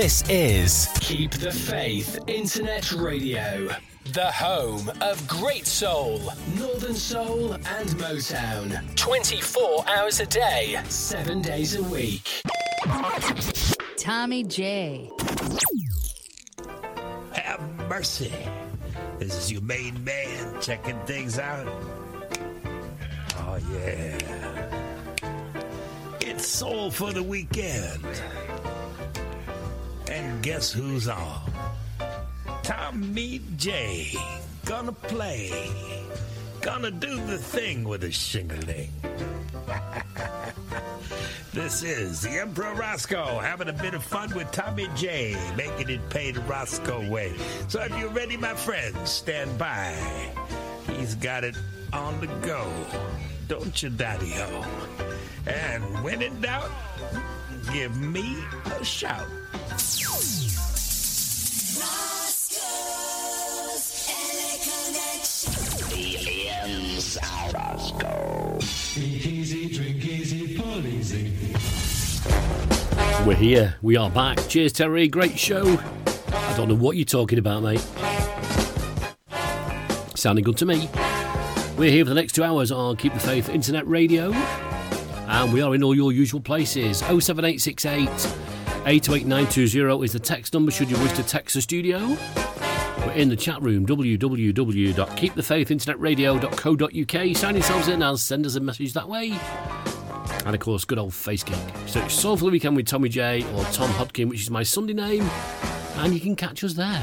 This is Keep the Faith Internet Radio, the home of great soul, Northern Soul, and Motown. 24 hours a day, 7 days a week. Tommy J. Have mercy. This is your main man checking things out. Oh, yeah. It's Soul for the Weekend. Guess who's on? Tommy J. Gonna play. Gonna do the thing with a shingling. This is the Emperor Roscoe having a bit of fun with Tommy J, making it pay the Roscoe way. So if you're ready, my friends, stand by. He's got it on the go. Don't you, Daddy Ho? And when in doubt, give me a shout. Easy, drink easy, pull easy. We're here. We are back. Cheers, Terry. Great show. I don't know what you're talking about, mate. Sounding good to me. We're here for the next two hours on Keep the Faith Internet Radio. And we are in all your usual places. 07868 828920 is the text number should you wish to text the studio. We're in the chat room, www.keepthefaithinternetradio.co.uk. Sign yourselves in and send us a message that way. And of course, good old Facebook. Search Soul for Weekend with Tommy J or Tom Hodkin, which is my Sunday name, and you can catch us there.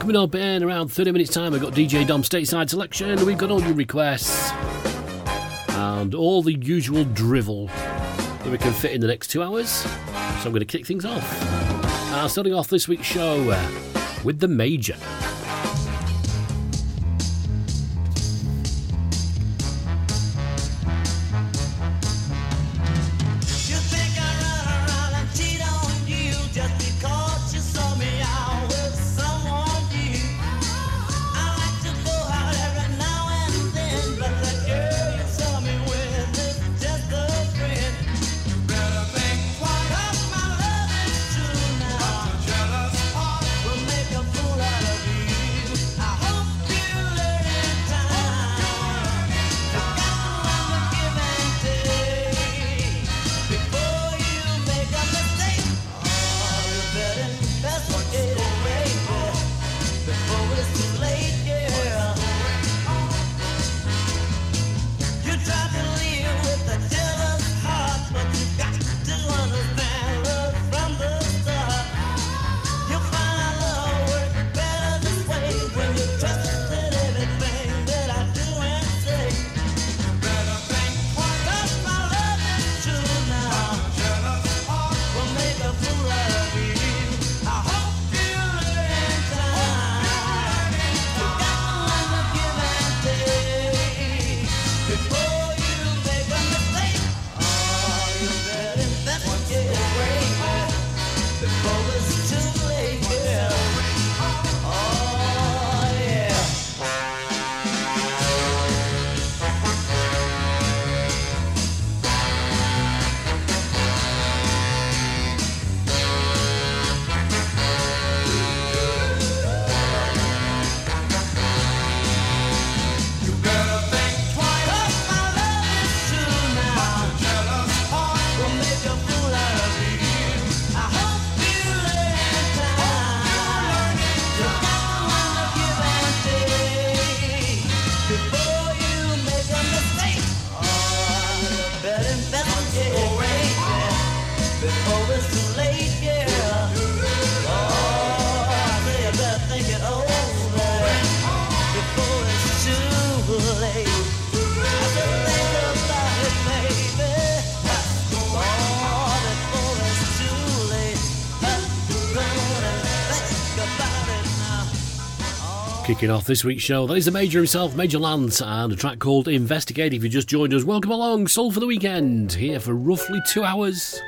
Coming up in around 30 minutes' time, I've got DJ Dom Stateside Selection. We've got all your requests and all the usual drivel that we can fit in the next two hours. So I'm going to kick things off. Uh, starting off this week's show uh, with the Major. Kicking off this week's show, that is the Major himself, Major Lance, and a track called Investigate. If you just joined us, welcome along. Soul for the Weekend, here for roughly two hours.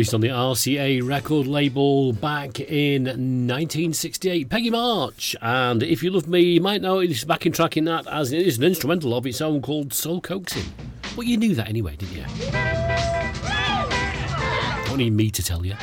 released on the RCA record label back in 1968. Peggy March, and if you love me, you might know it's backing track in that as it is an instrumental of its own called Soul Coaxing. Well, you knew that anyway, didn't you? Don't need me to tell you.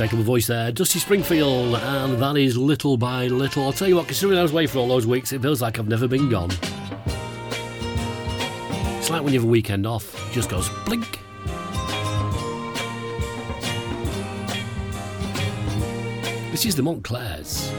unmistakable voice there. Dusty Springfield, and that is Little by Little. I'll tell you what, considering I was away for all those weeks, it feels like I've never been gone. It's like when you have a weekend off, it just goes blink. This is the Montclairs.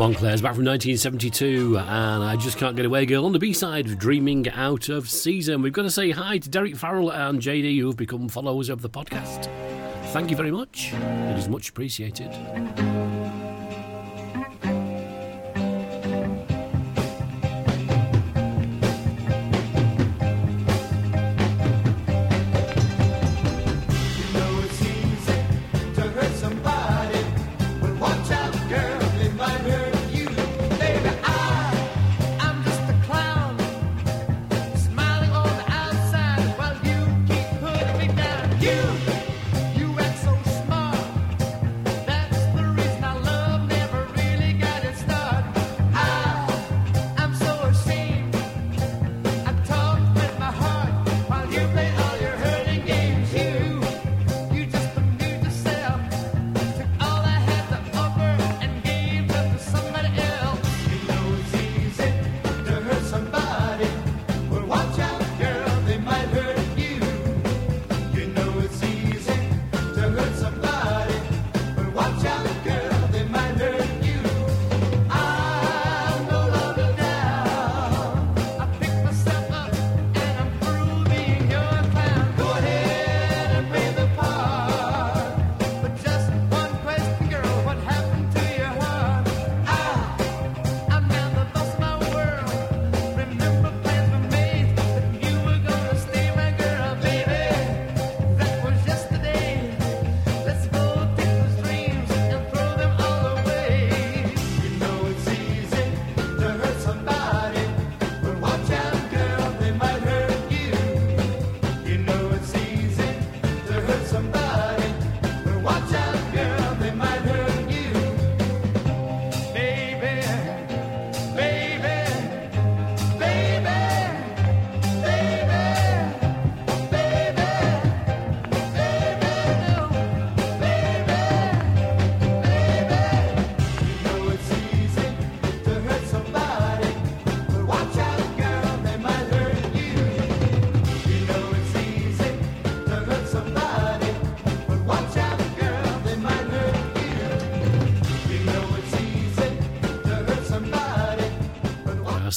Montclairs back from 1972, and I just can't get away, girl. On the B side of Dreaming Out of Season, we've got to say hi to Derek Farrell and JD, who have become followers of the podcast. Thank you very much. It is much appreciated.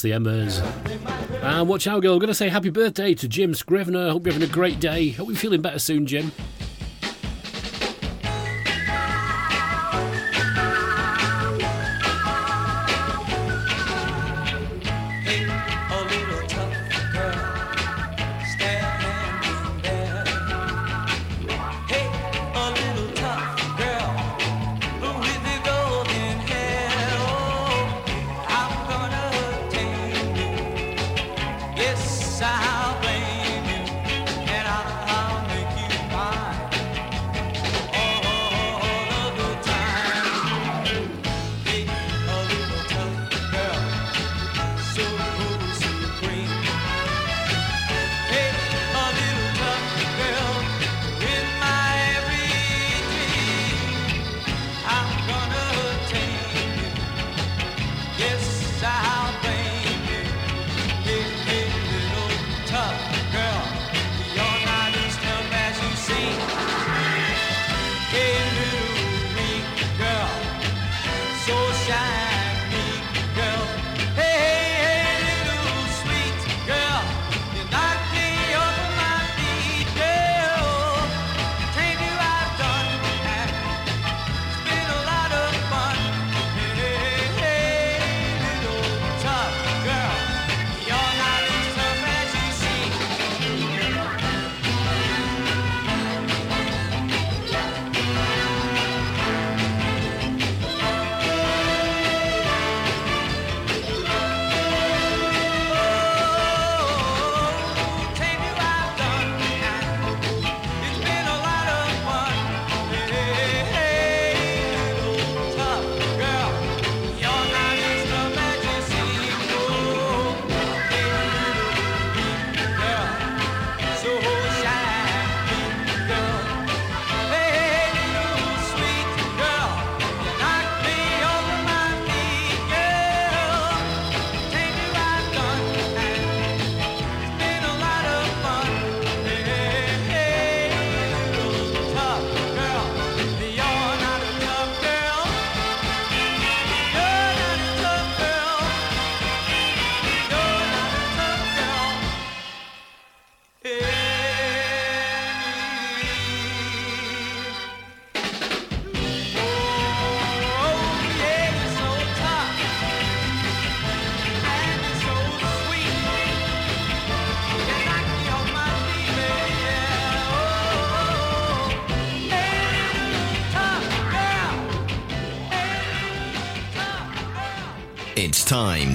the Embers. And watch out, girl. I'm going to say happy birthday to Jim Scrivener. Hope you're having a great day. Hope you're feeling better soon, Jim.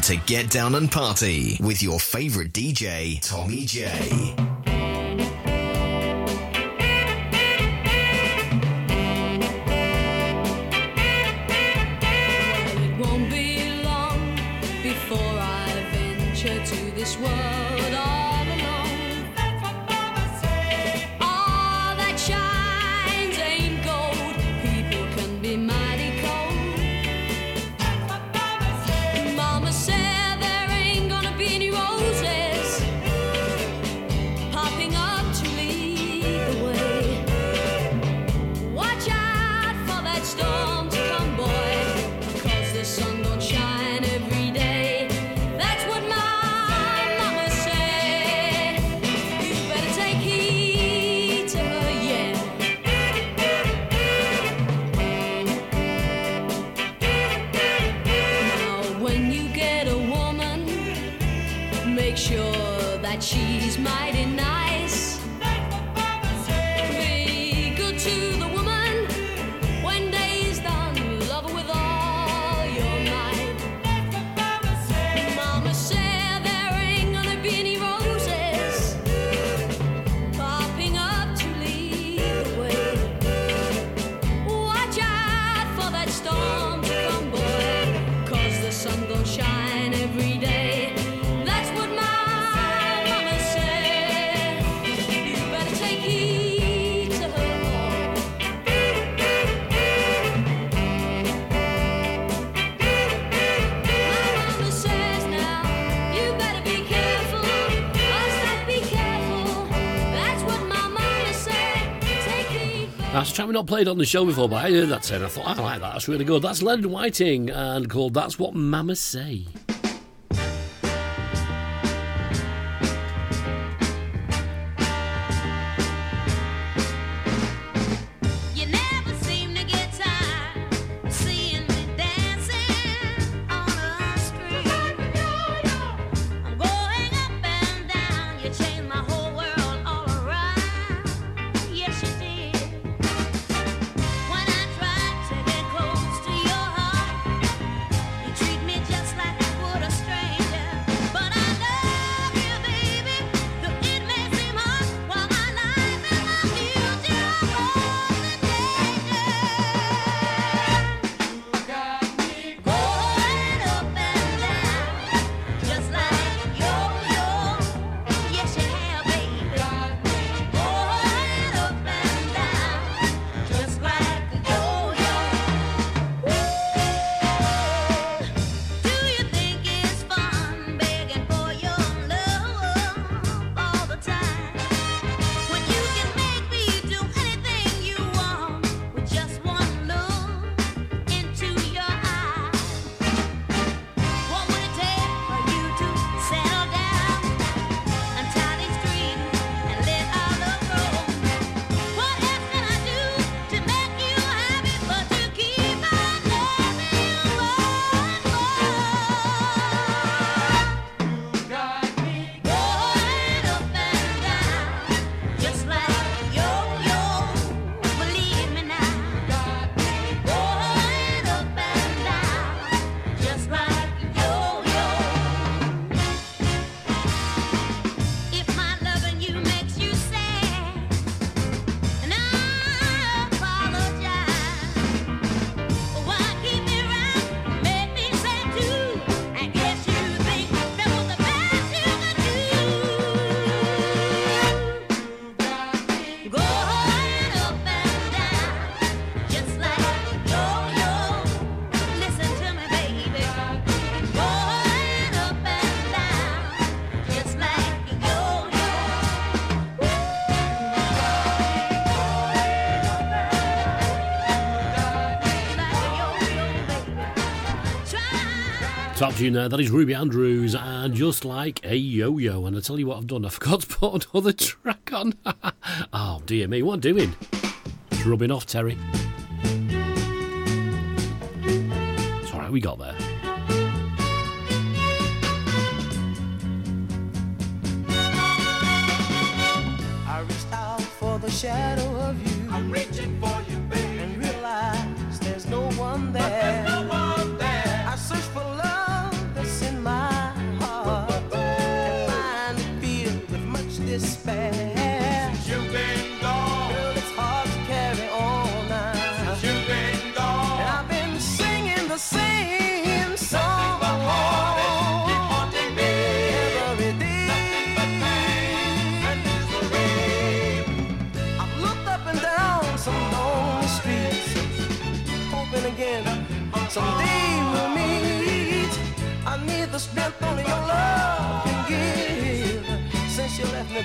to get down and party with your favorite DJ, Tommy J. That's a track we've not played on the show before, but I heard that said. I thought, I like that. That's really good. That's Leonard Whiting and called That's What Mama Say. tune there. That is Ruby Andrews and Just Like a Yo-Yo. And I tell you what I've done, I forgot to put another track on. oh, dear me, what i doing? It's rubbing off, Terry. It's all right, we got there.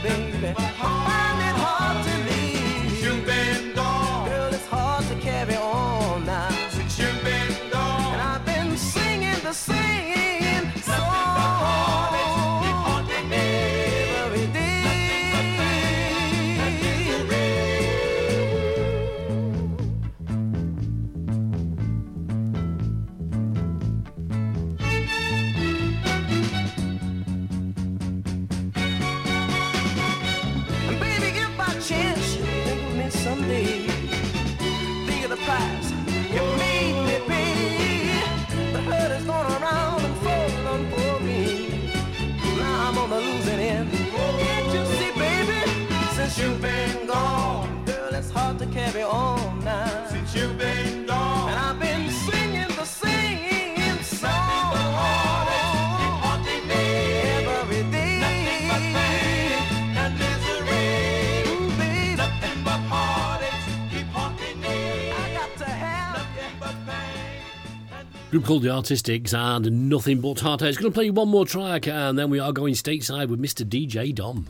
baby. called The Artistics and Nothing But Heart. It's going to play one more track and then we are going stateside with Mr. DJ Dom.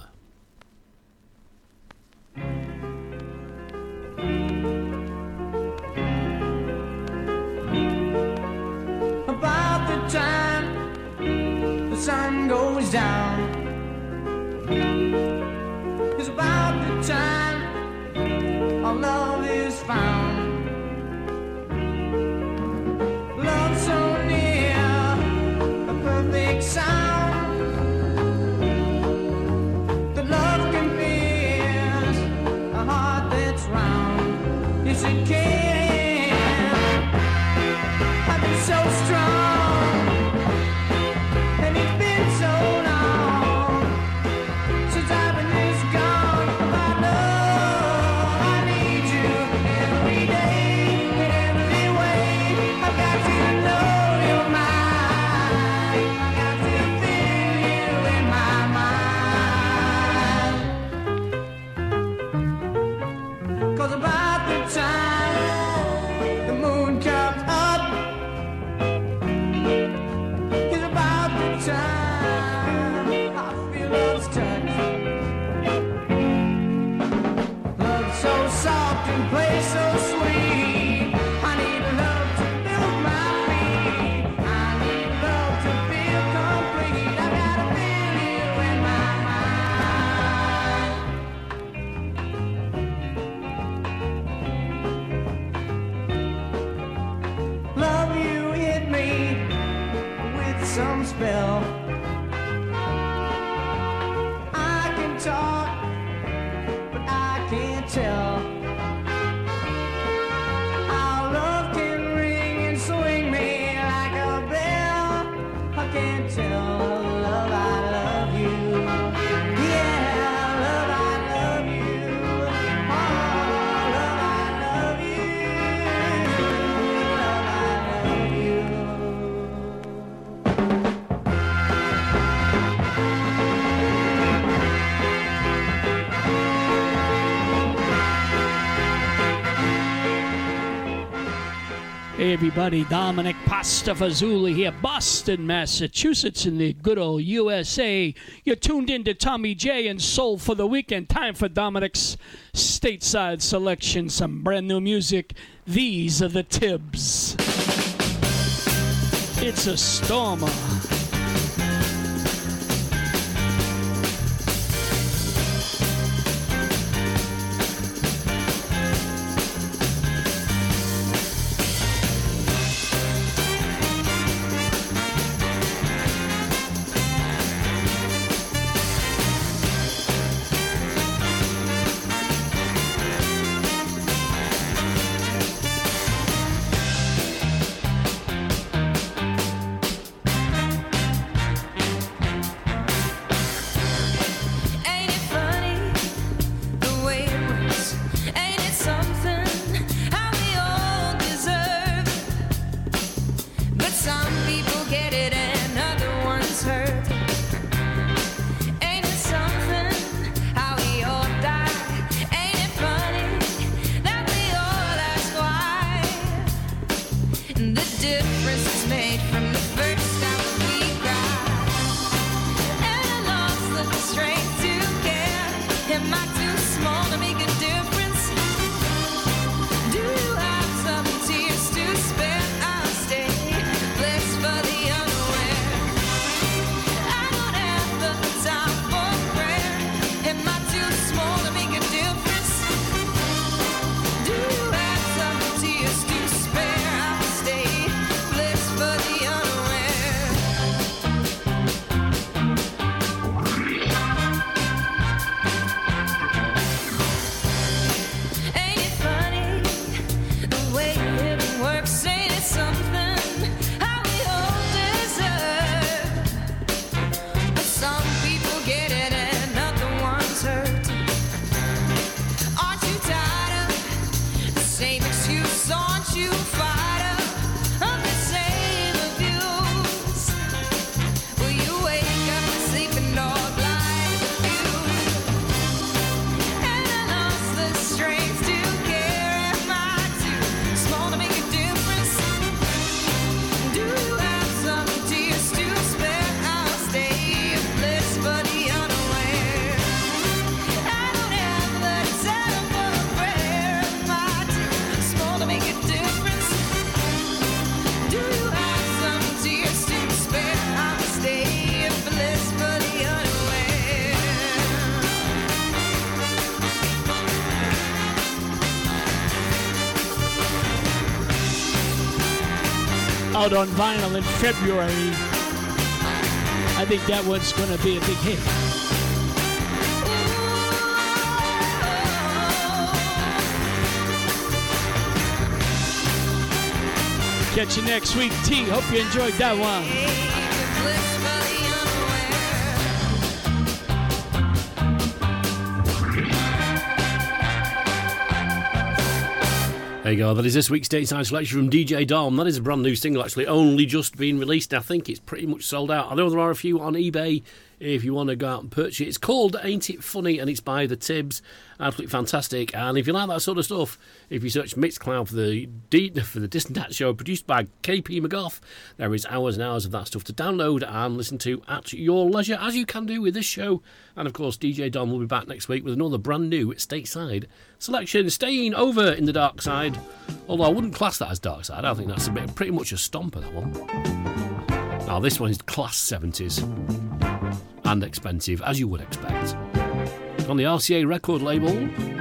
everybody. Dominic Pastafazuli here, Boston, Massachusetts, in the good old USA. You're tuned in to Tommy J and Soul for the Weekend. Time for Dominic's stateside selection. Some brand new music. These are the Tibbs. It's a stormer. Out on vinyl in February. I think that one's going to be a big hit. Catch you next week, T. Hope you enjoyed that one. There you go. That is this week's stateside selection from DJ Dom. That is a brand new single, actually, only just been released. I think it's pretty much sold out. I know there are a few on eBay if you want to go out and purchase it. It's called Ain't It Funny and it's by the Tibbs. Absolutely fantastic. And if you like that sort of stuff, if you search Mixcloud for the D- for the Distant Dat Show produced by KP McGough, there is hours and hours of that stuff to download and listen to at your leisure, as you can do with this show. And of course, DJ Don will be back next week with another brand new stateside selection, staying over in the dark side. Although I wouldn't class that as dark side, I think that's a bit pretty much a stomper, that one. Now, this one is class 70s and expensive, as you would expect. On the RCA record label.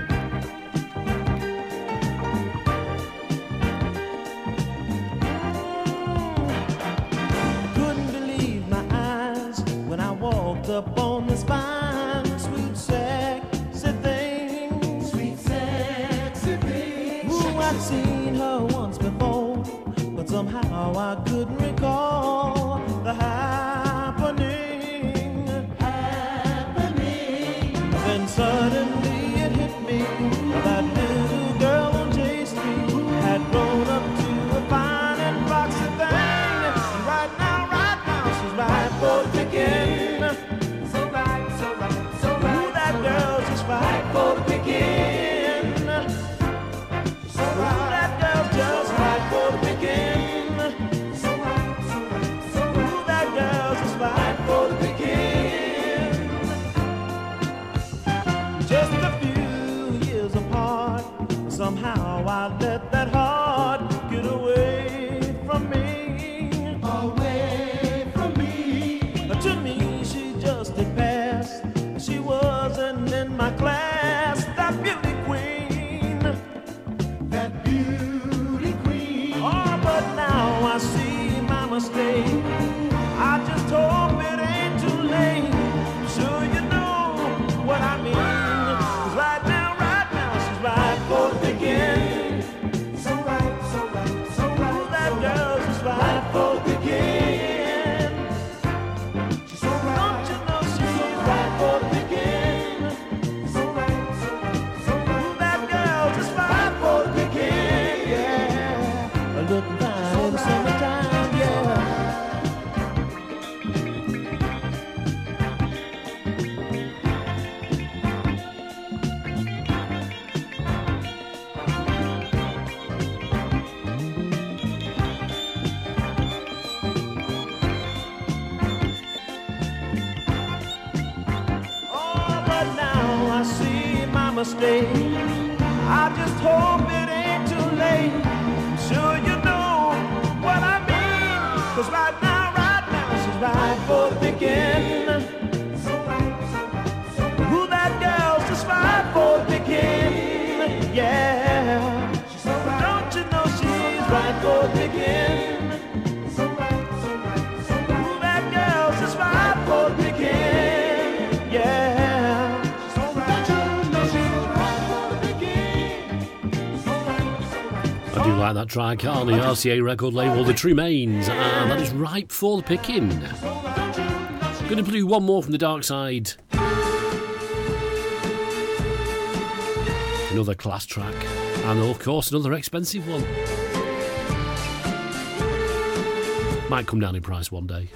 Track on the RCA record label, The Tremaines, and that is ripe for the picking. Going to do one more from the dark side. Another class track, and of course, another expensive one. Might come down in price one day.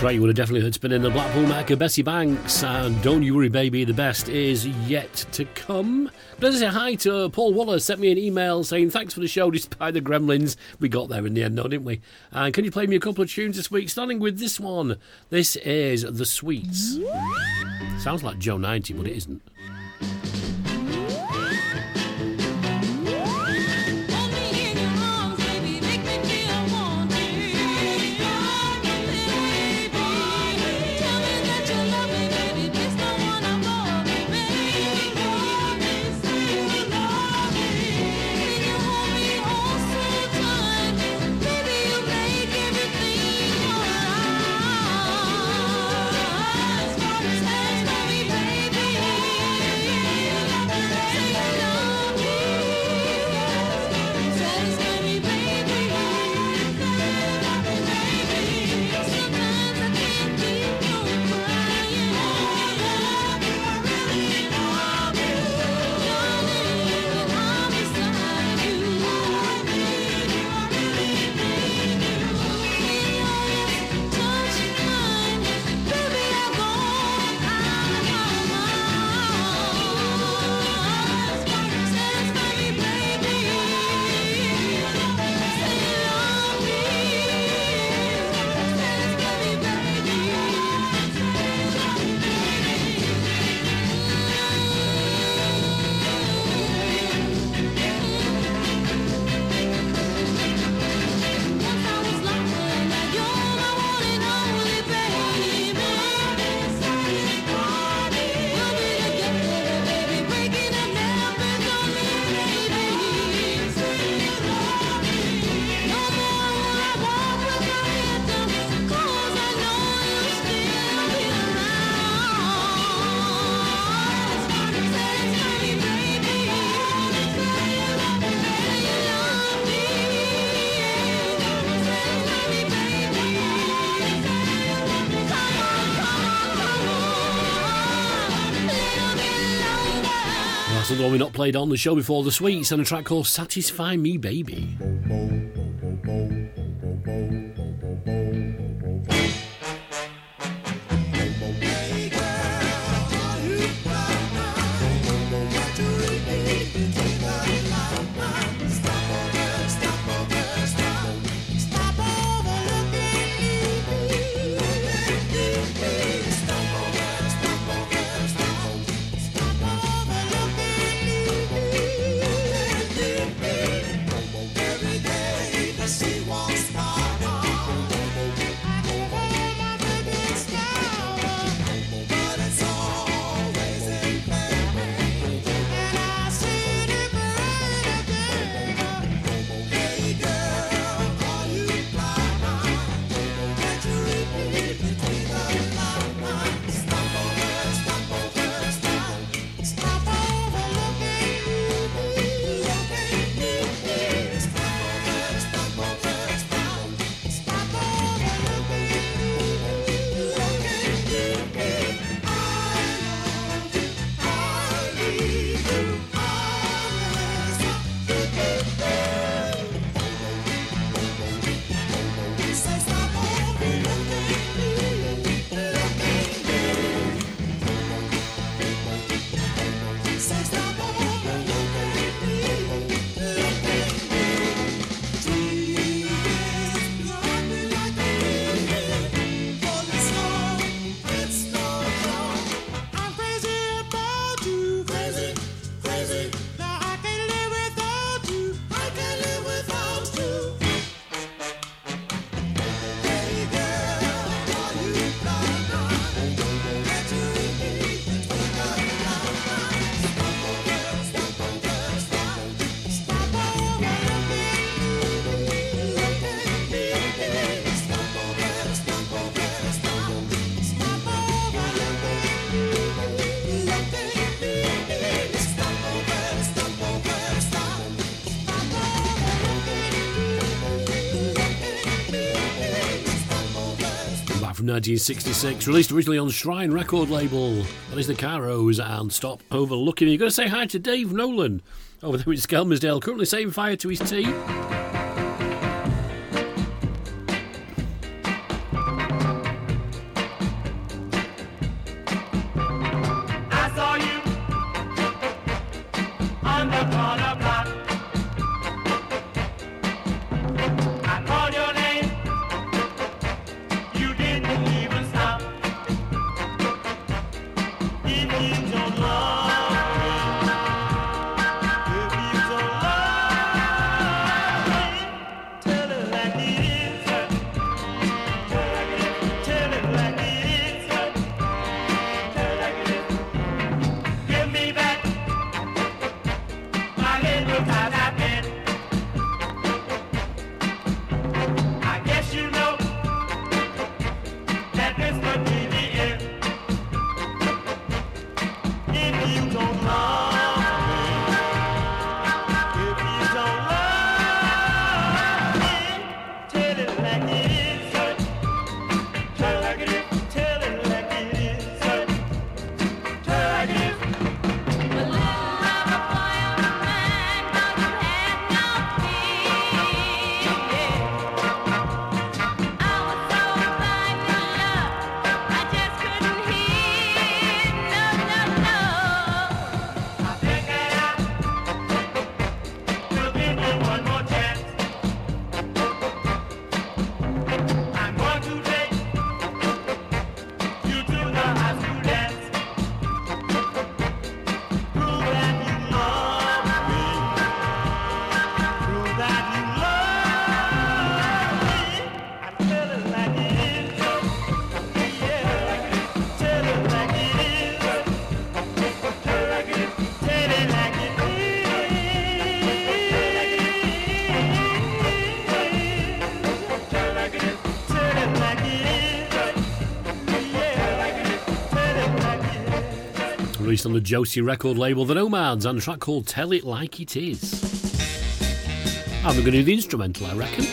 Trey would have definitely heard spinning the Blackpool Mecca, Bessie Banks, and Don't You Worry Baby, the best is yet to come. I say hi to Paul Waller, sent me an email saying thanks for the show despite the gremlins. We got there in the end, though, didn't we? And can you play me a couple of tunes this week, starting with this one? This is The Sweets. Sounds like Joe 90, but it isn't. although we not played on the show before, The Sweets and a track called Satisfy Me Baby. 1966, released originally on Shrine record label. That is the Cairos and Stop Overlooking. You're going to say hi to Dave Nolan over there in Skelmersdale, currently saving fire to his tea. released on the Josie record label, The Nomads, and a track called Tell It Like It Is. I'm going to do the instrumental, I reckon.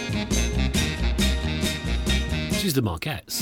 This is the Marquettes.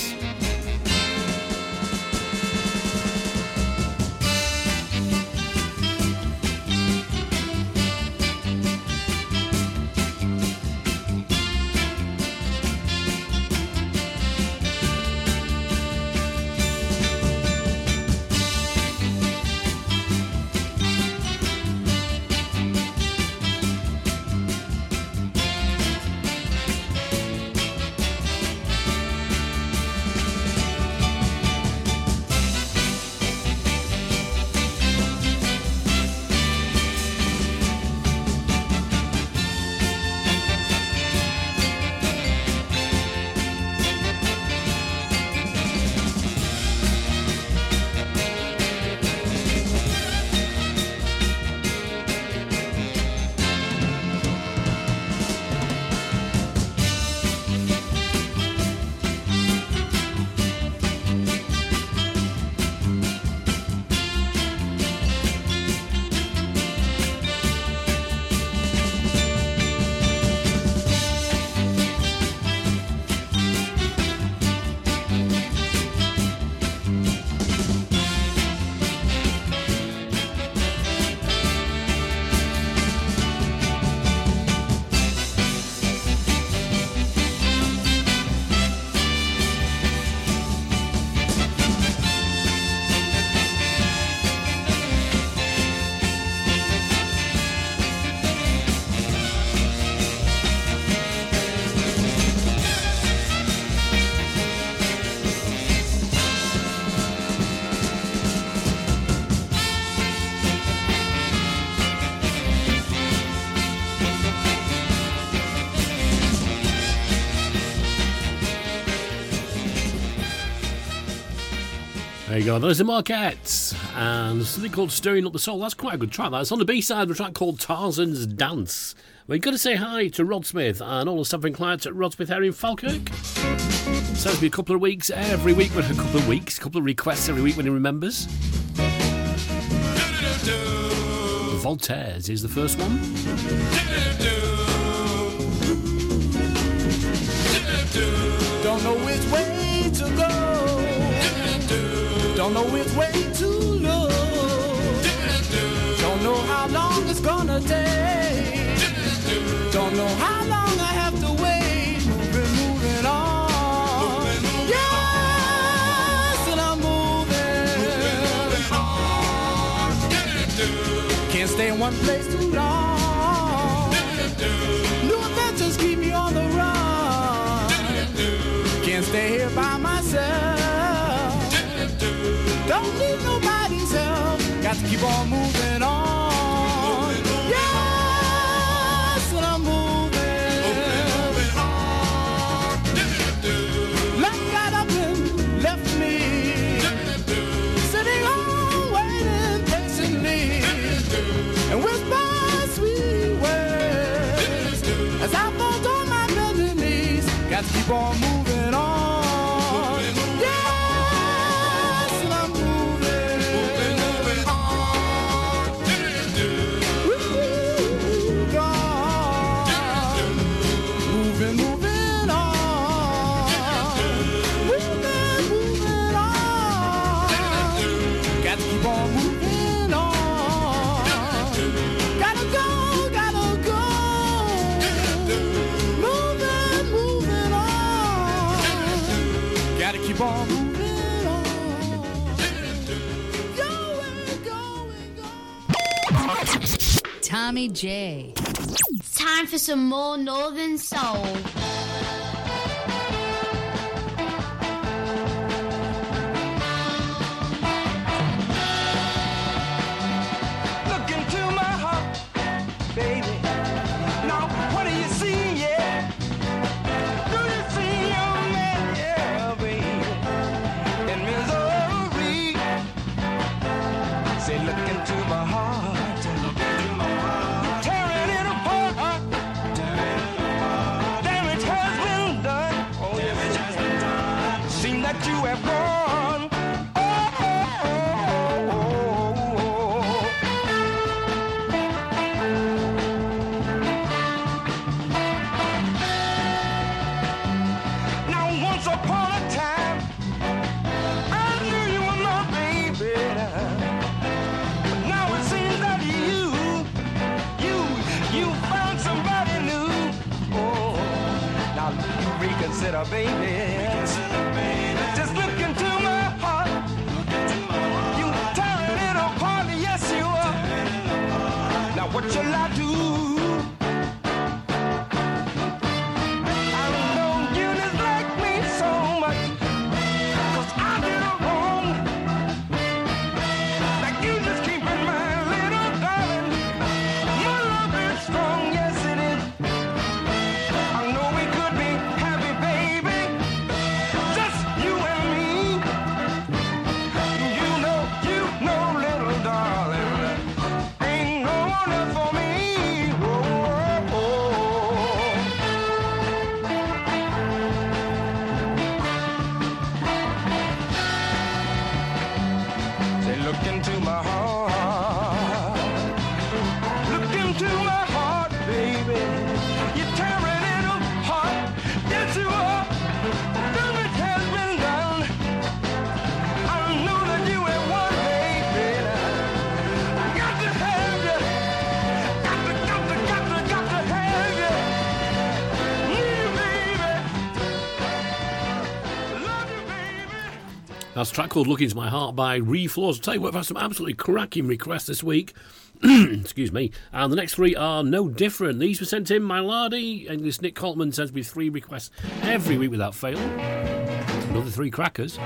Go. There's the Marquettes and something called Stirring Up the Soul. That's quite a good track. That's on the B side of a track called Tarzan's Dance. We're going to say hi to Rod Smith and all the staff and clients at Rod Smith here in Falkirk. So it'll be a couple of weeks every week, with a couple of weeks, a couple of requests every week when he remembers. Voltaire's is the first one. Don't know which way to go. Don't know which way to look. Don't know how long it's gonna take. Don't know how long I have to wait. Moving, moving on. Yes, and I'm moving. Can't stay in one place too long. Don't need nobody's help. Got to keep on moving on. Yes, and I'm moving. Life got up and left me. Sitting home waiting patiently. And with my sweet words, as I fall on my bending knees, got to keep on moving Tommy J. It's time for some more Northern Soul. That you have gone. That's track called Look Into My Heart by Refloors. I'll tell you what, I've had some absolutely cracking requests this week. Excuse me. And the next three are no different. These were sent in My Lardy, and this Nick Coltman sends me three requests every week without fail. Another three crackers.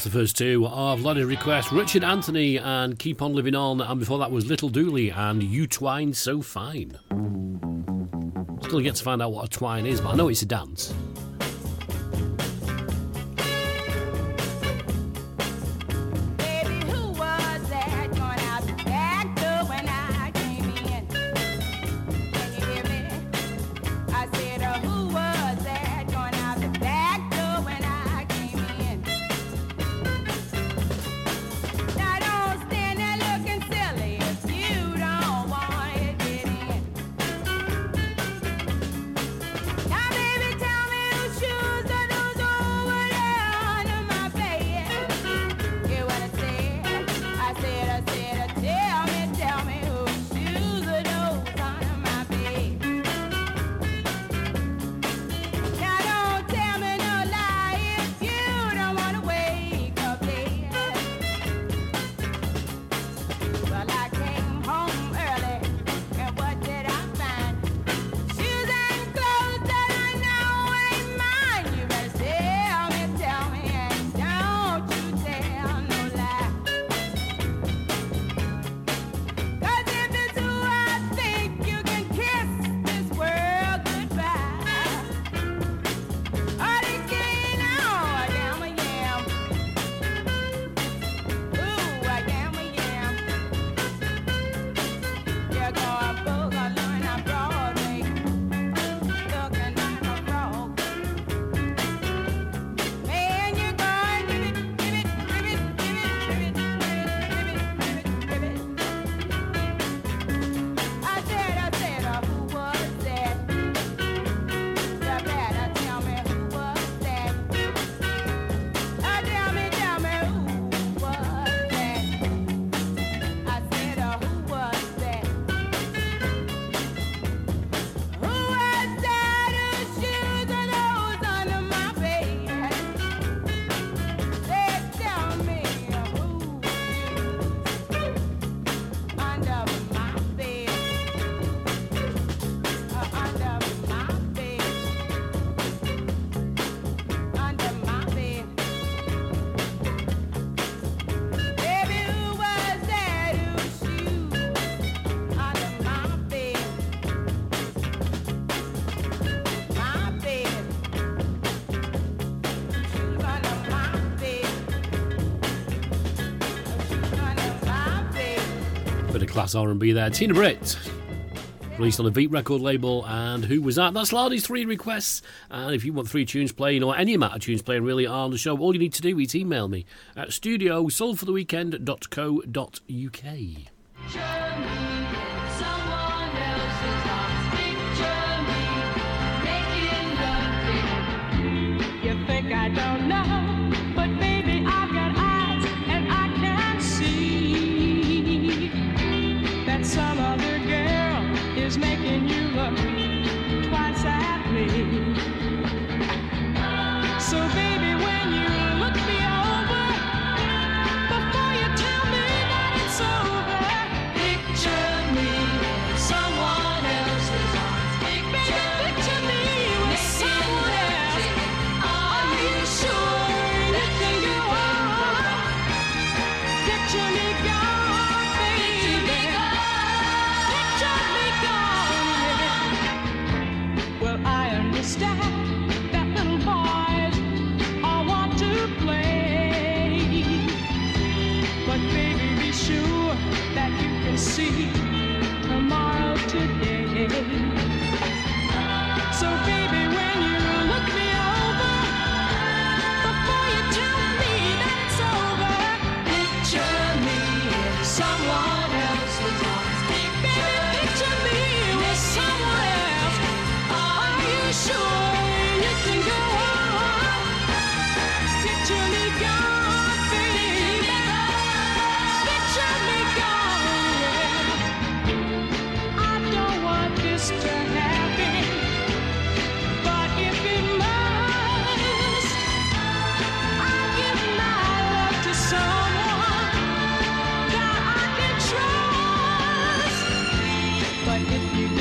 That's the first two of Lottie requests: Richard Anthony and Keep On Living On, and before that was Little Dooley and You Twine So Fine. Still get to find out what a twine is, but I know it's a dance. class R&B there. Tina Britt, released on a Beat record label. And who was that? That's Lardy's three requests. And if you want three tunes playing or any amount of tunes playing really on the show, all you need to do is email me at studio soulfortheweekend.co.uk.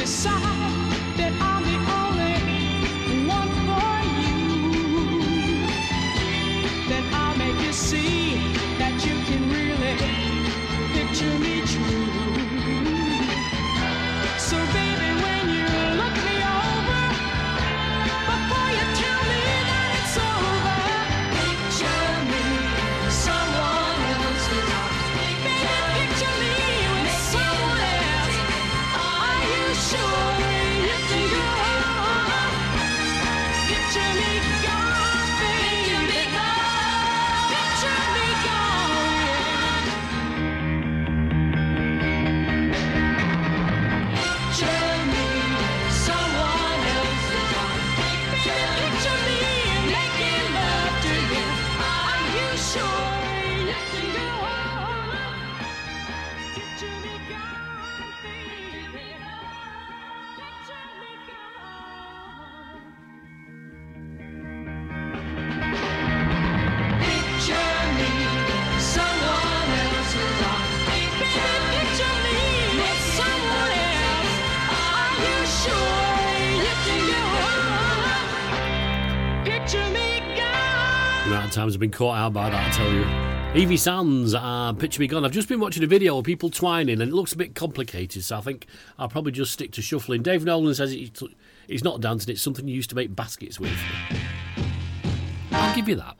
side. been caught out by that, I tell you. Evie Sands, uh, Picture Me Gone. I've just been watching a video of people twining and it looks a bit complicated, so I think I'll probably just stick to shuffling. Dave Nolan says it's not dancing, it's something you used to make baskets with. I'll give you that.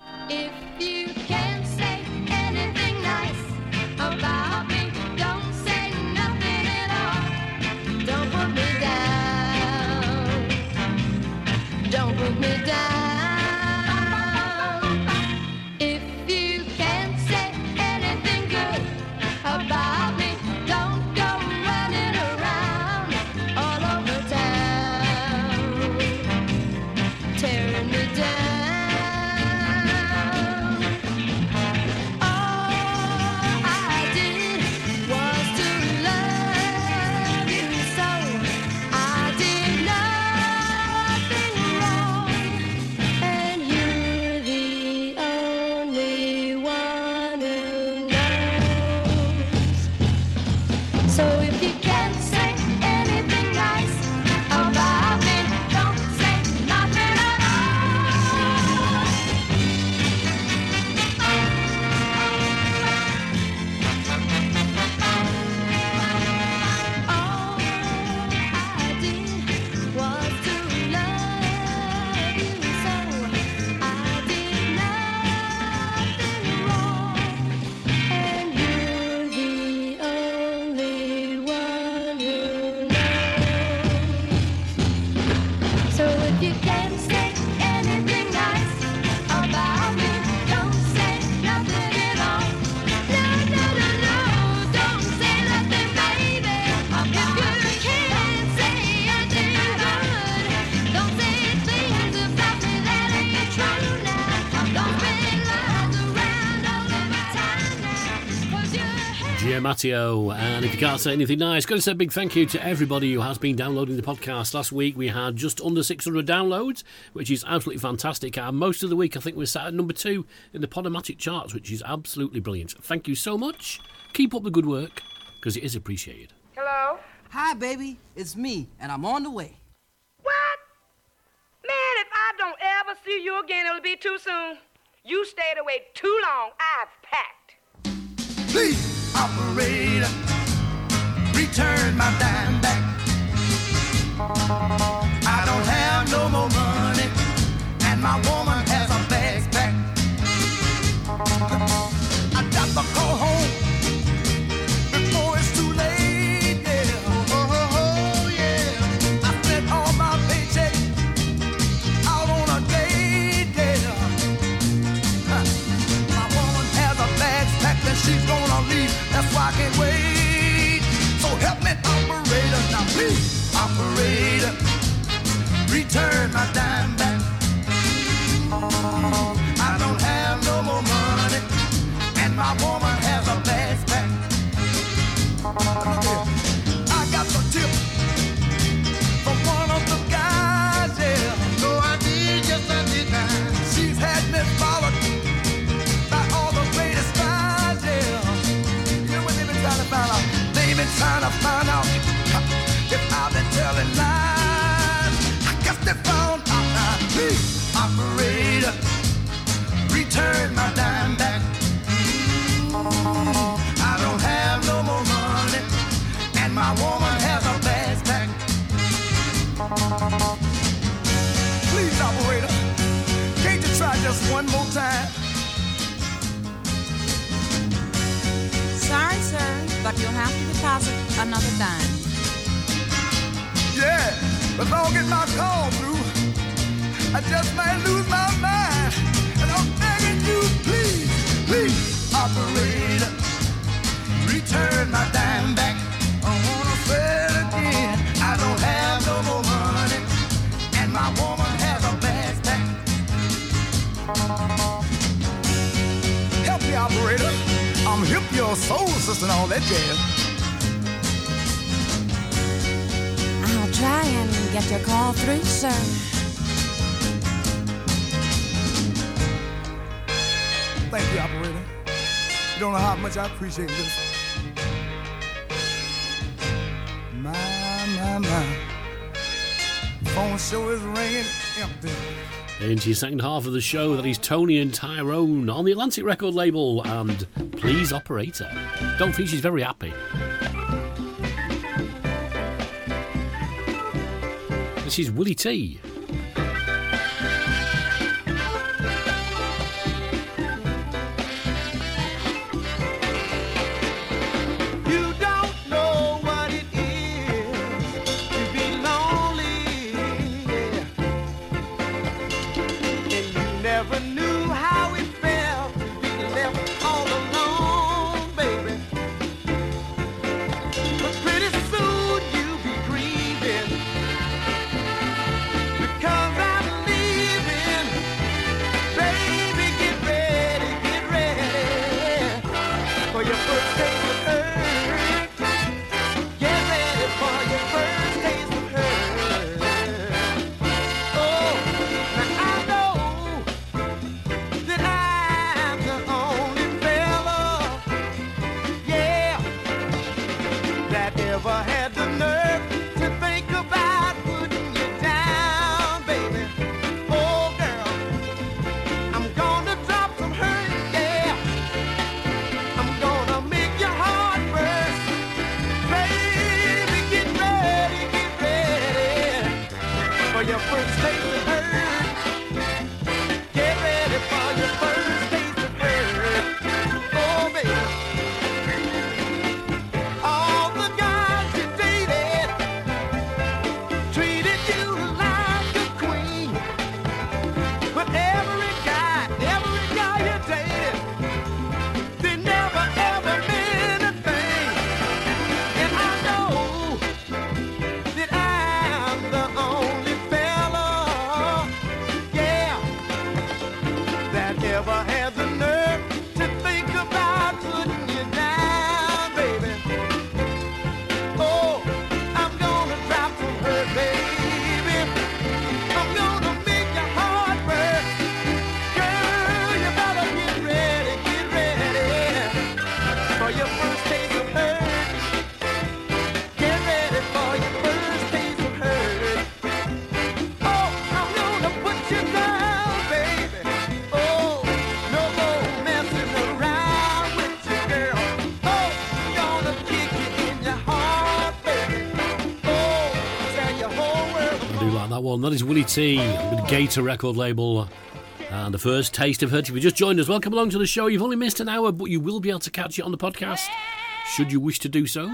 DJ Matteo. And if you can't say anything nice, got to say a big thank you to everybody who has been downloading the podcast. Last week we had just under 600 downloads, which is absolutely fantastic. And most of the week I think we're sat at number two in the Podomatic charts, which is absolutely brilliant. Thank you so much. Keep up the good work, because it is appreciated. Hello? Hi, baby. It's me, and I'm on the way. What? Man, if I don't ever see you again, it'll be too soon. You stayed away too long. I've packed. Please, operator, return my dime back. I don't have no more money, and my woman return my dime time? Sorry, sir, but you'll have to deposit another dime. Yeah, but if I don't get my call through, I just might lose my mind. And I'm begging you, please, please, operator, return my dime back. I wanna say soul sister, and all that jazz. I'll try and get your call through, sir. Thank you, operator. You don't know how much I appreciate this. My, my, my. Phone show is ringing empty. Into your second half of the show, that is Tony and Tyrone on the Atlantic record label and Please Operator. Don't think she's very happy. This is Willie Tee. Willie Tee with Gatur record label. And the first taste of her. If you just joined us, welcome along to the show. You've only missed an hour, but you will be able to catch it on the podcast should you wish to do so.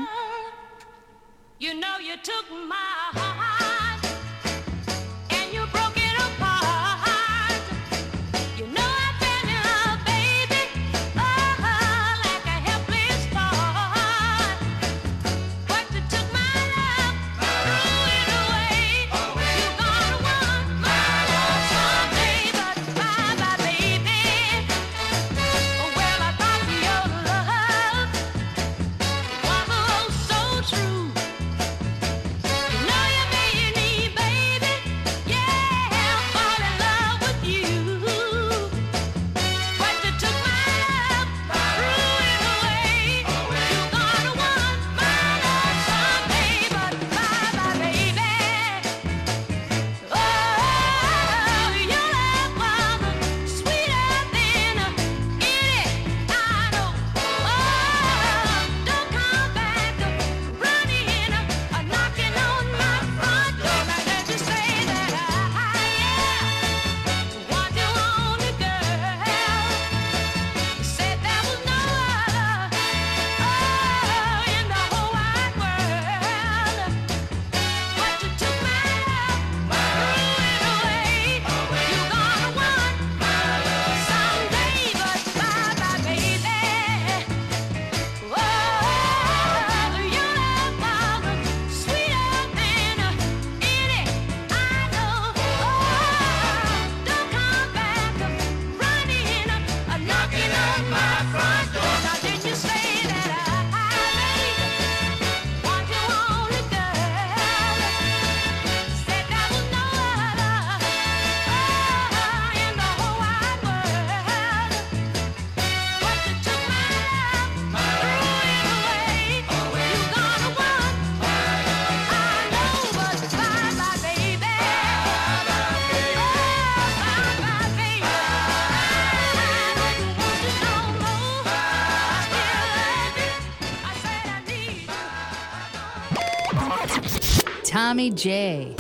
Tommy J.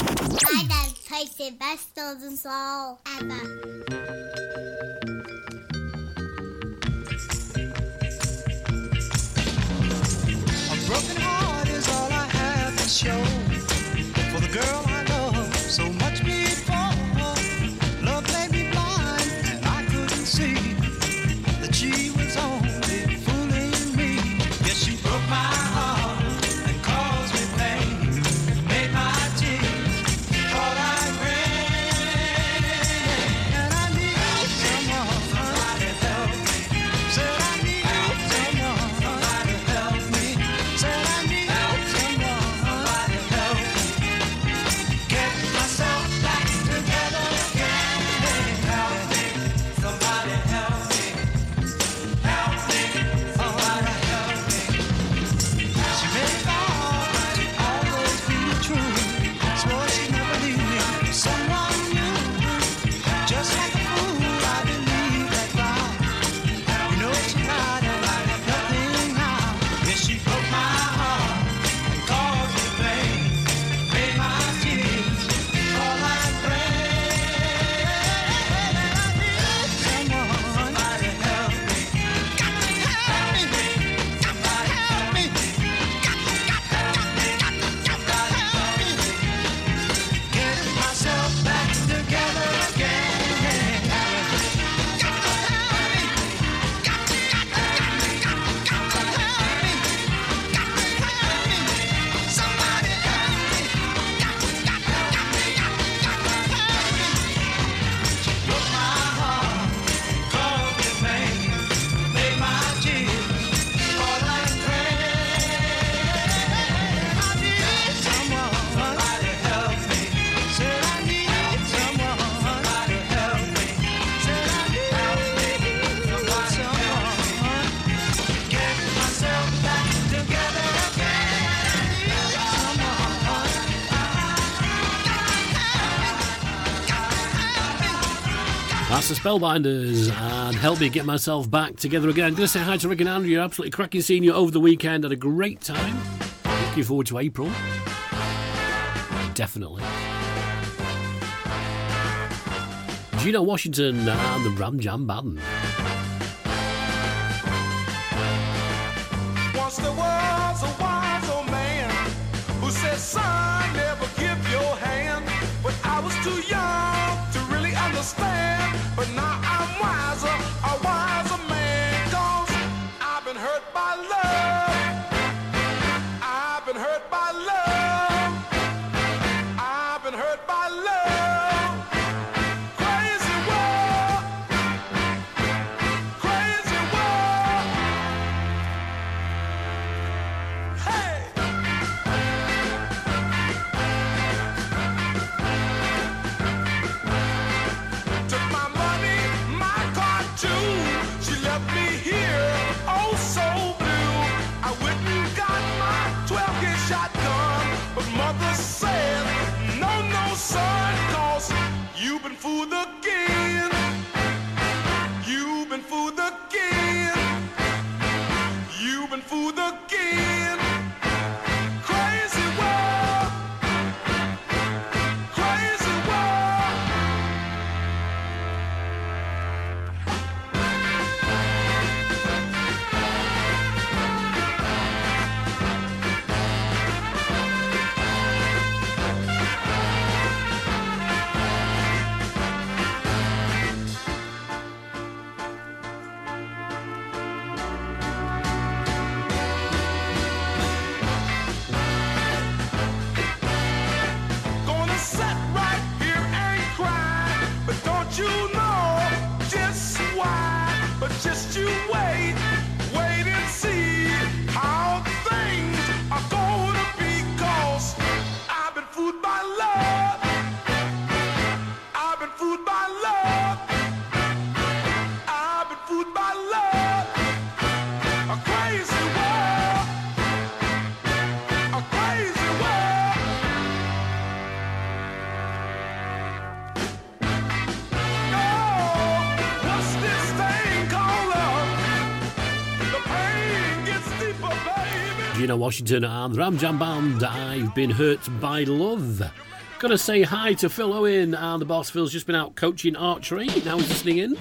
My best golden soul ever. Spellbinders and help me get myself back together again. I'm going to say hi to Rick and Andrew. Absolutely cracking seeing you over the weekend. Had a great time. Looking forward to April. Definitely. Geno Washington and the Ram Jam Band. Washington and the Ram Jam Band. I've been hurt by love. Gonna say hi to Phil Owen and the boss. Phil's just been out coaching archery. Now he's listening in.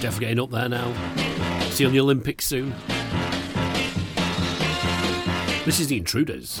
Definitely getting up there now. See you on the Olympics soon. This is The Intruders.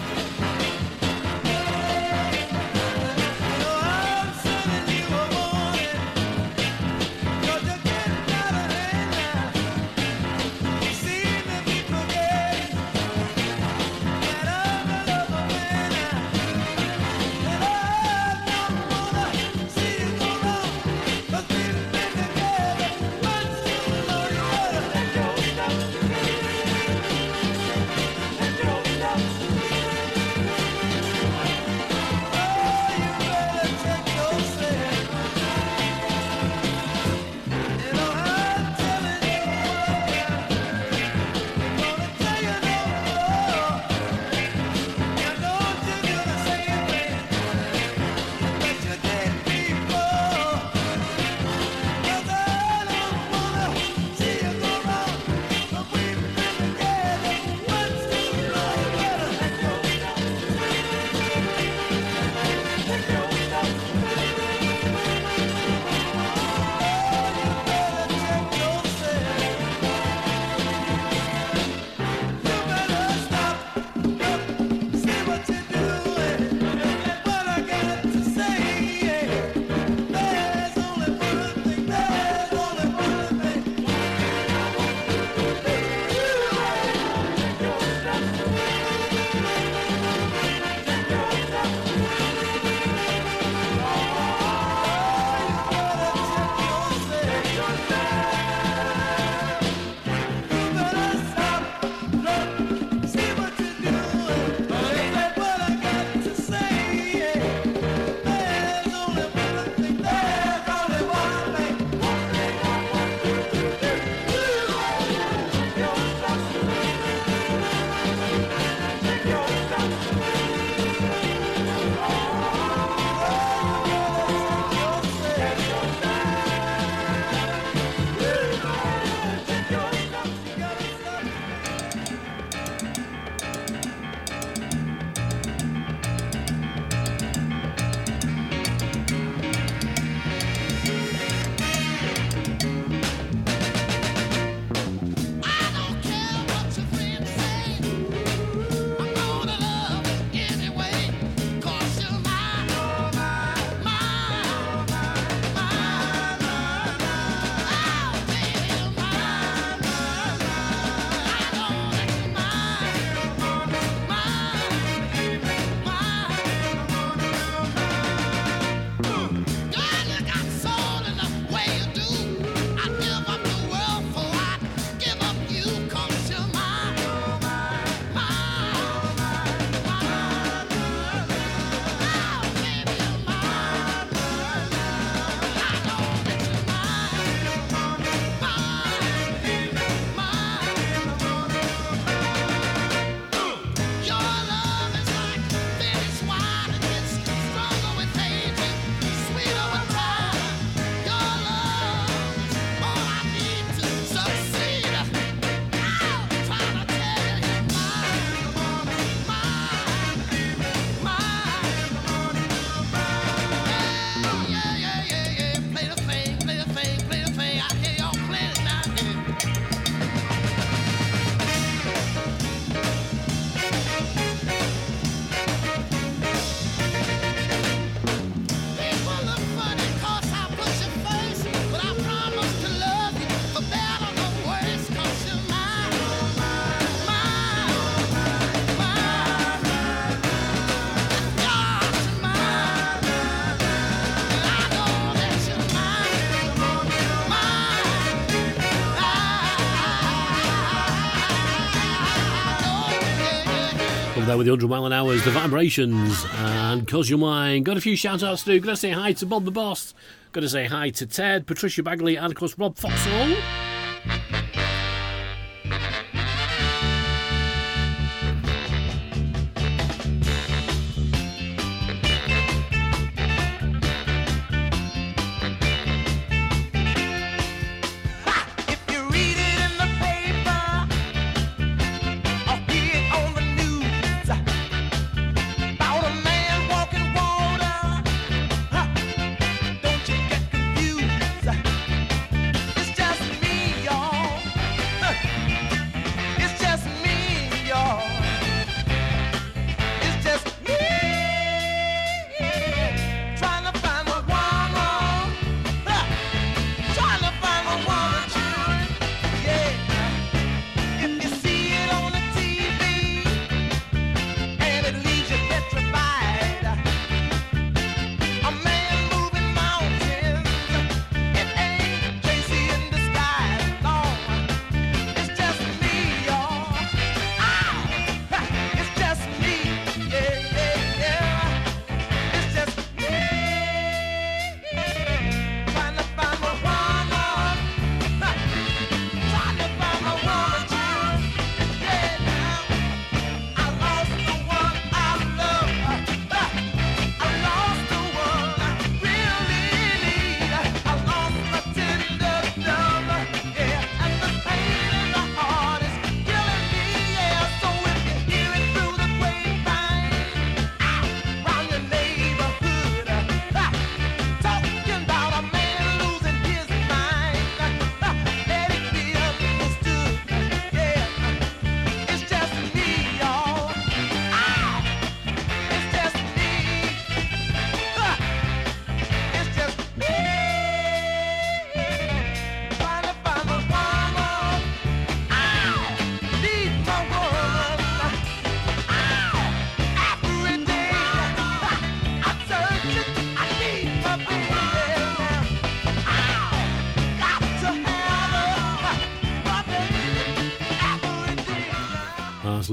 there with the 100 mile an hour the vibrations and cause your mind. Got a few shout outs to do. Gotta say hi to Bob the Boss. Gotta say hi to Ted, Patricia Bagley, and of course Rob Foxall.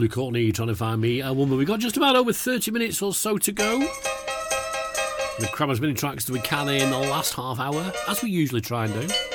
Lou Courtney trying to find me a woman. We've got just about over 30 minutes or so to go. We'll as many tracks as we can in the last half hour, as we usually try and do.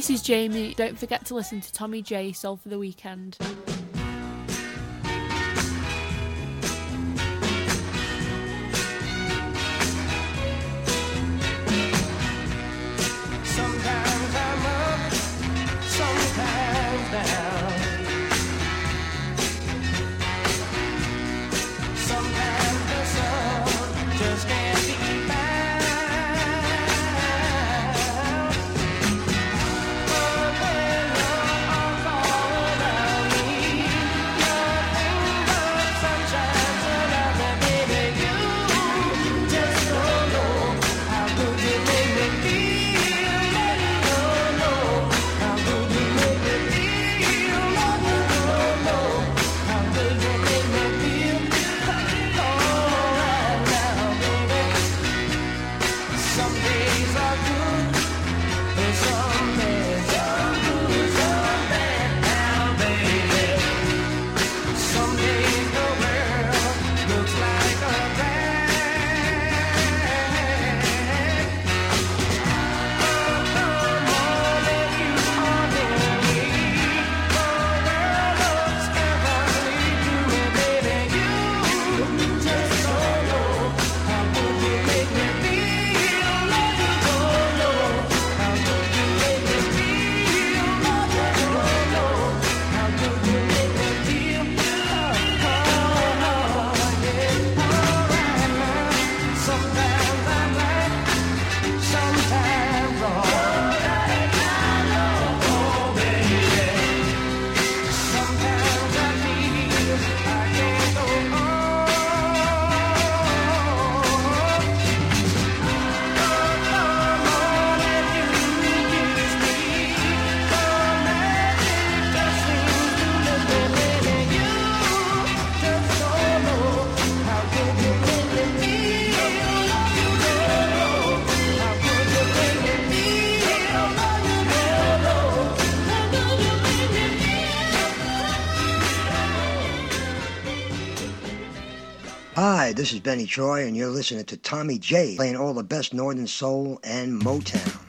This is Jamie. Don't forget to listen to Tommy J Soul for the Weekend. This is Benny Troy, and you're listening to Tommy J playing all the best Northern Soul and Motown.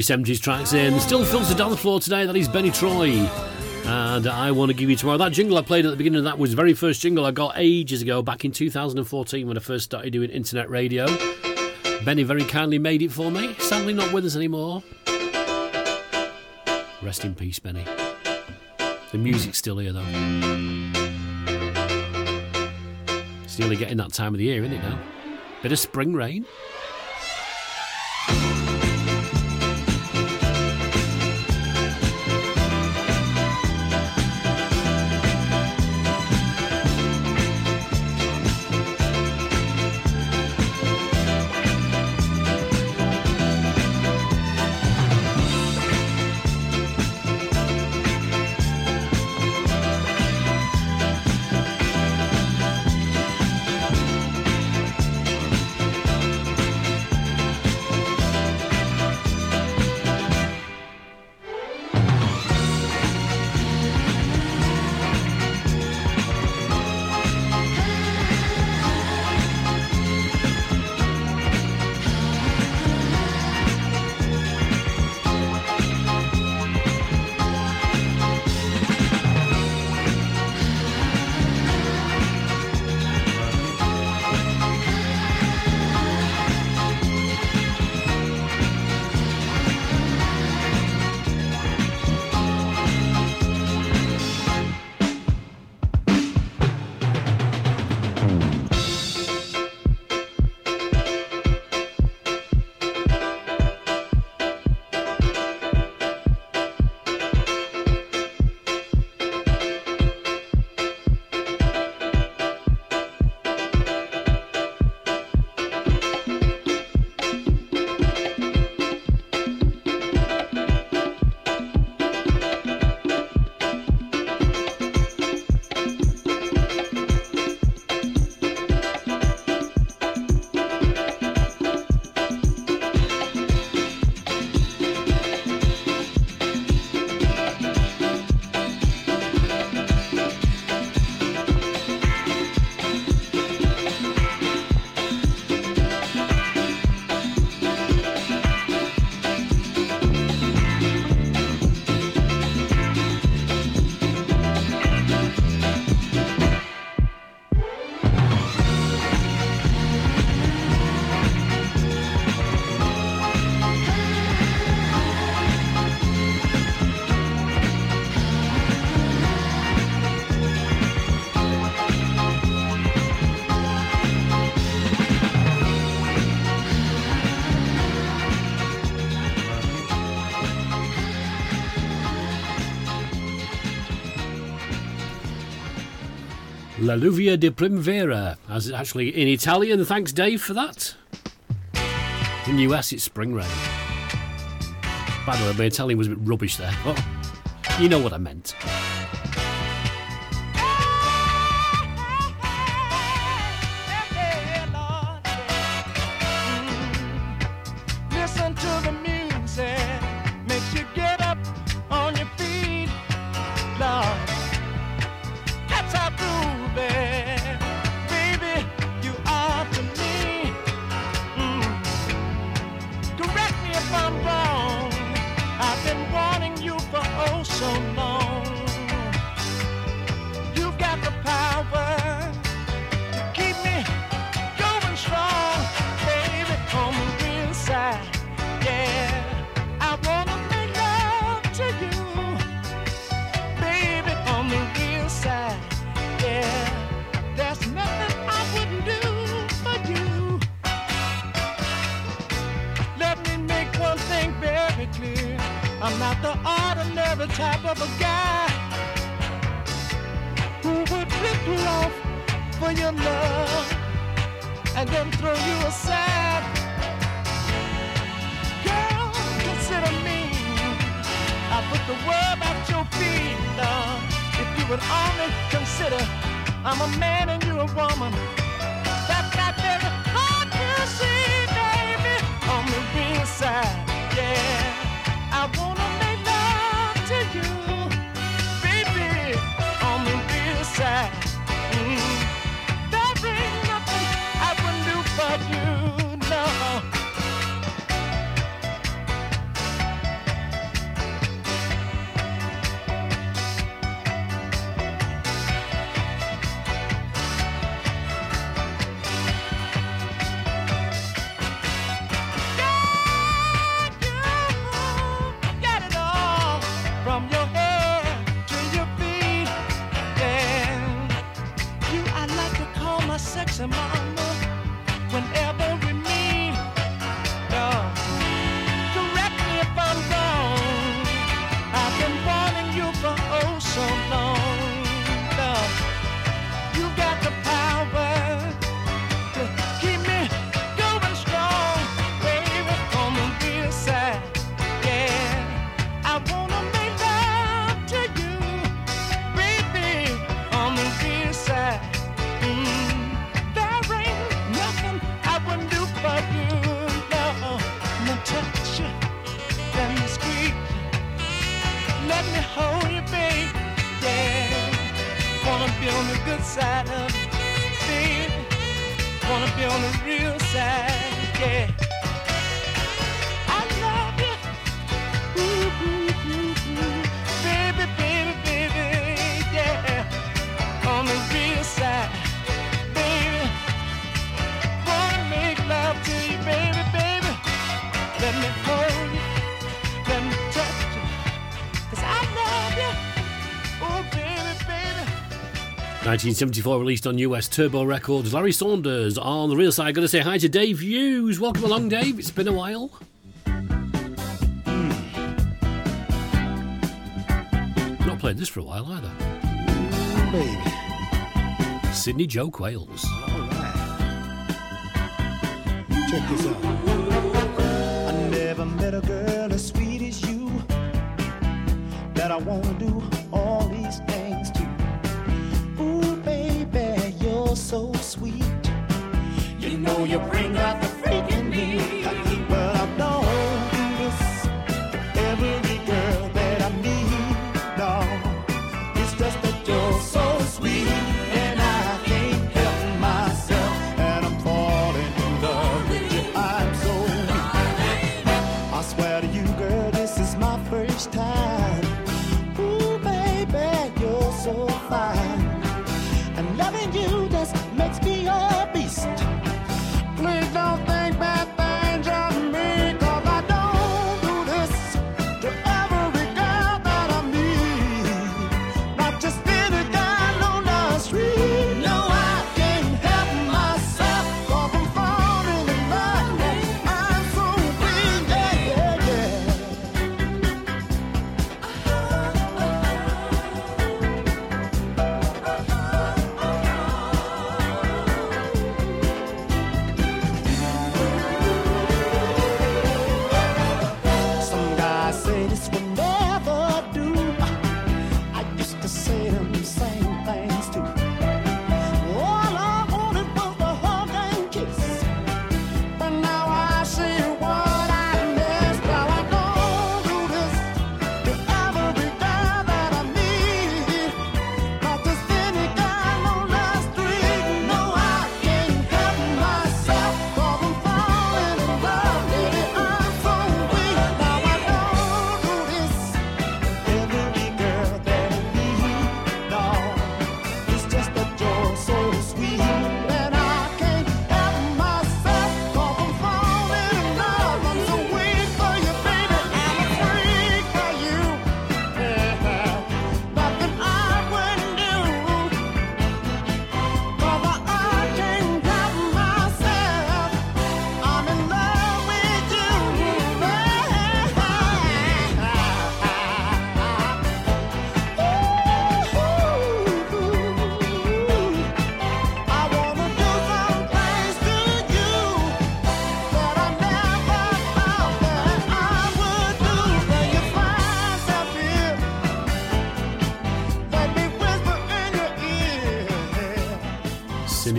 Few 70s tracks in. Still fills the dance floor today. That is Benny Troy. And I want to give you tomorrow. That jingle I played at the beginning of that was the very first jingle I got ages ago, back in 2014 when I first started doing internet radio. Benny very kindly made it for me. Sadly, not with us anymore. Rest in peace, Benny. The music's still here, though. It's nearly getting that time of the year, isn't it now? Bit of spring rain. La Lluvia di Primavera, as actually in Italian. Thanks, Dave, for that. In the US, it's spring rain. By the way, my Italian was a bit rubbish there. Oh, you know what I meant. Ordinary type of a guy who would flip you off for your love and then throw you aside. Girl, consider me. I put the world at your feet, Lord. If you would only consider I'm a man and you're a woman. 1974, released on US Turbo Records. Larry Saunders on the real side. Got to say hi to Dave Hughes. Welcome along, Dave. It's been a while. Hmm. Not played this for a while either. Baby. Sidney Joe Qualls. All right. Check this out.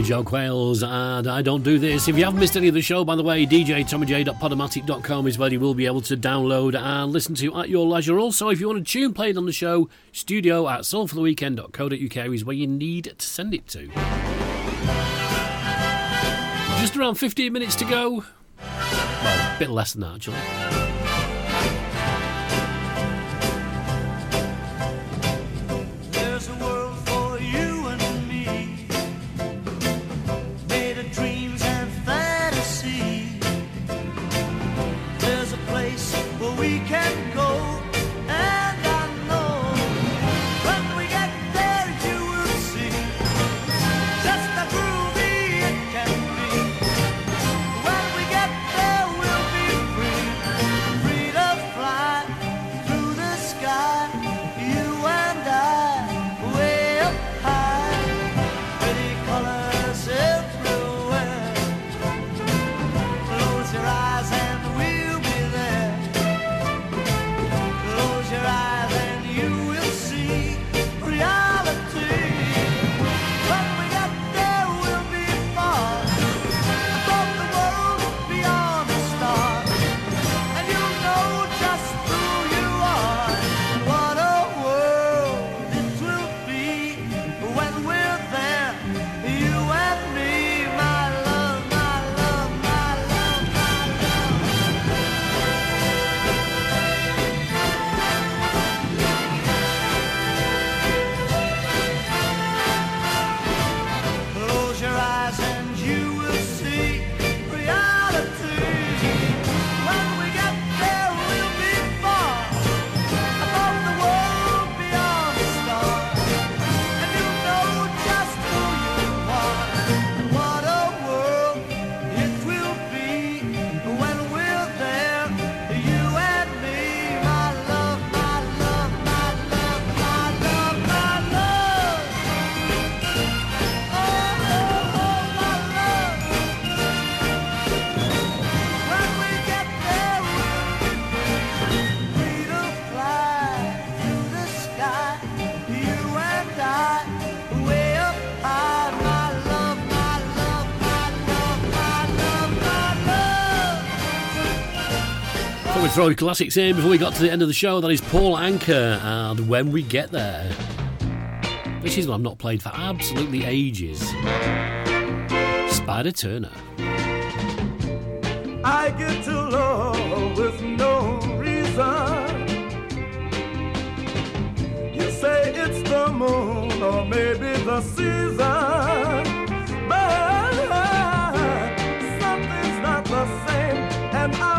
Joe Qualls and I Don't Do This. If you haven't missed any of the show, by the way, djtommyj.podomatic.com is where you will be able to download and listen to at your leisure. Also, if you want a tune played on the show, studio at soulfortheweekend.co.uk is where you need to send it to. Just around 15 minutes to go. Well, a bit less than that, actually. We'd throw classics in before we got to the end of the show. That is Paul Anka and When We Get There. This is one I've not played for absolutely ages. Spyder Turner. I get to love with no reason. You say it's the moon or maybe the season. But something's not the same, and I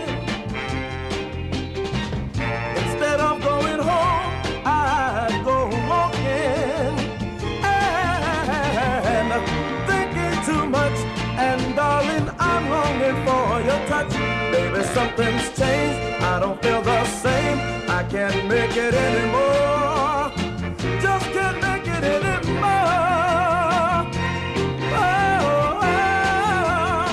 something's changed. I don't feel the same. I can't make it anymore. Just can't make it anymore. Oh, oh.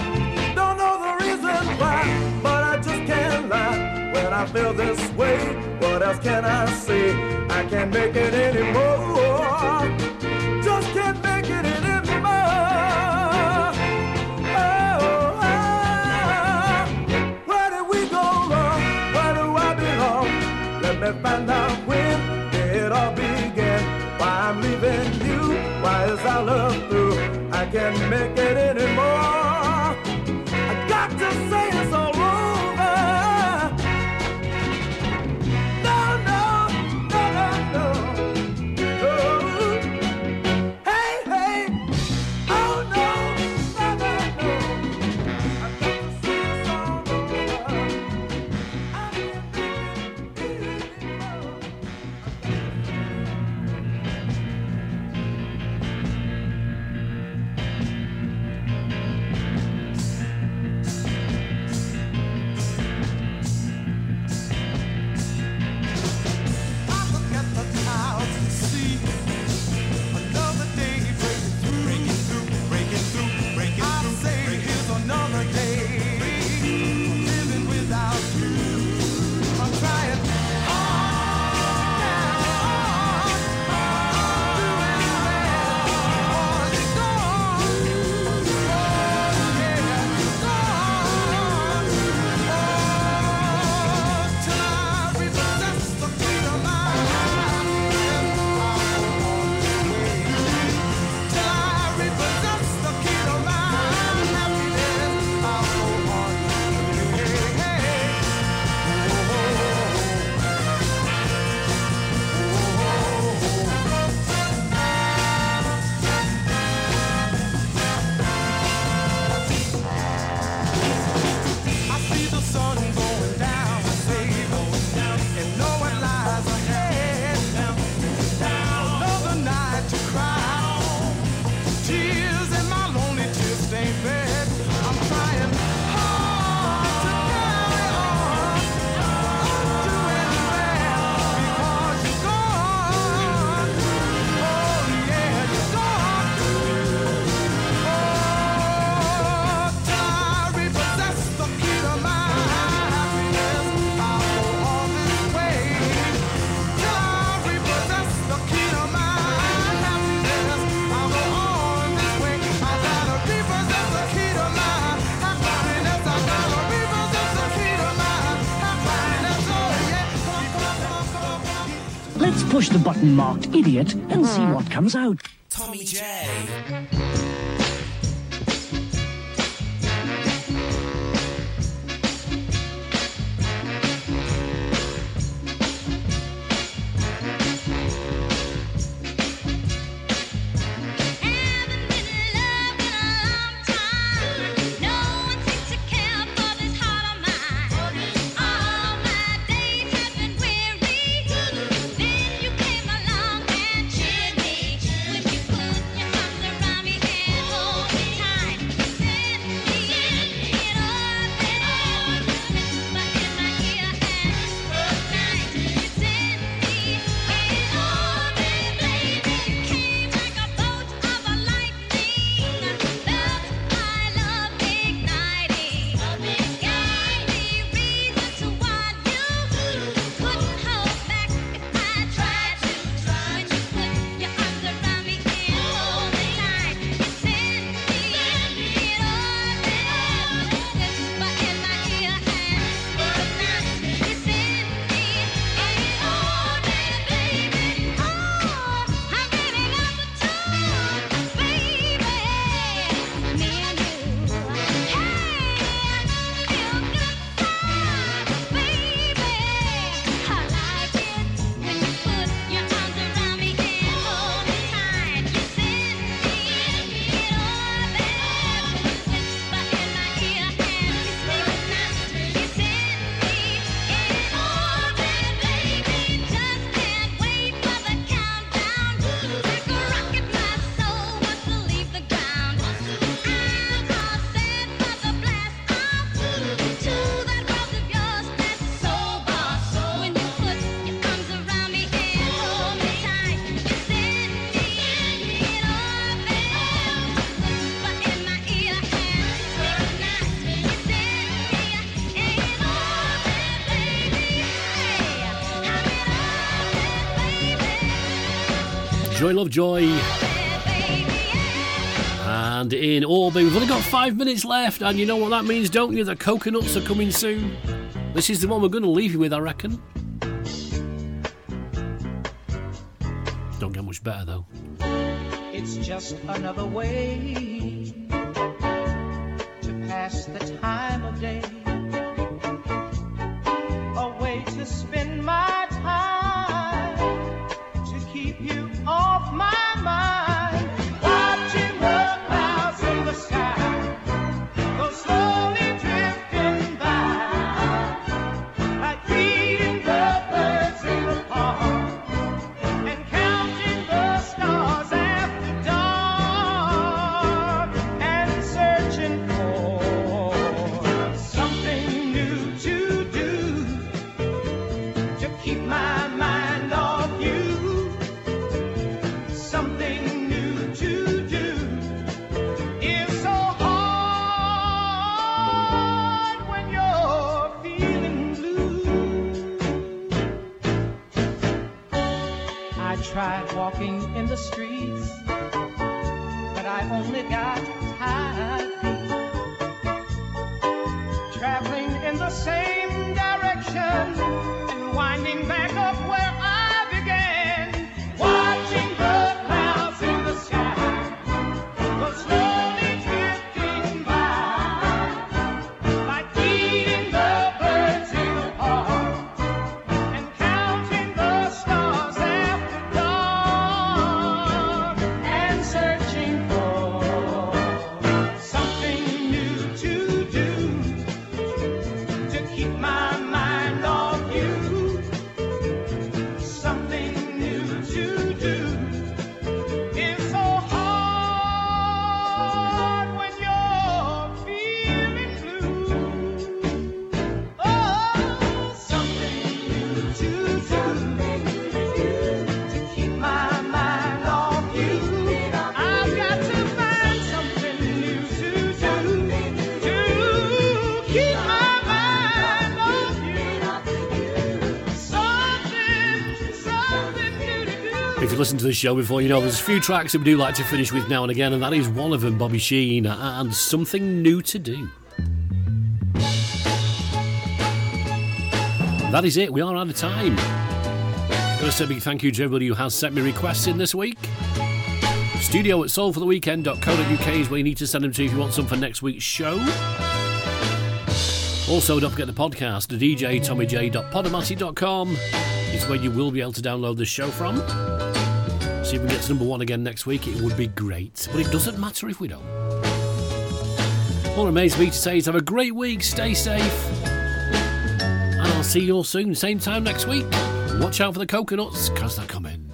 Don't know the reason why, but I just can't lie. When I feel this way, what else can I say? I can't make it anymore. Me find out when it all began. Why I'm leaving you? Why is our love through? I can't make it anymore. I got to say push the button marked idiot and see mm-hmm. what comes out. Tommy J. Lovejoy. And in Orby, we've only got five minutes left, and you know what that means, don't you? The coconuts are coming soon. This is the one we're going to leave you with, I reckon. The show before, you know there's a few tracks that we do like to finish with now and again, and that is one of them, Bobby Sheen, and something new to do. That is it. We are out of time. To say a big thank you to everybody who has sent me requests in this week. Studio at soulfortheweekend.co.uk is where you need to send them to if you want some for next week's show. Also, don't forget the podcast, the djtommyj.podomatic.com is where you will be able to download the show from. See if we get to number one again next week, it would be great. But it doesn't matter if we don't. All remains me to say is have a great week, stay safe, and I'll see you all soon, same time next week. Watch out for the coconuts, because they're coming.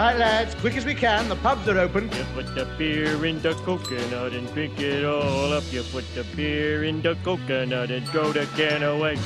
Right, lads, quick as we can. The pubs are open. You put the beer in the coconut and drink it all up. You put the beer in the coconut and throw the can away.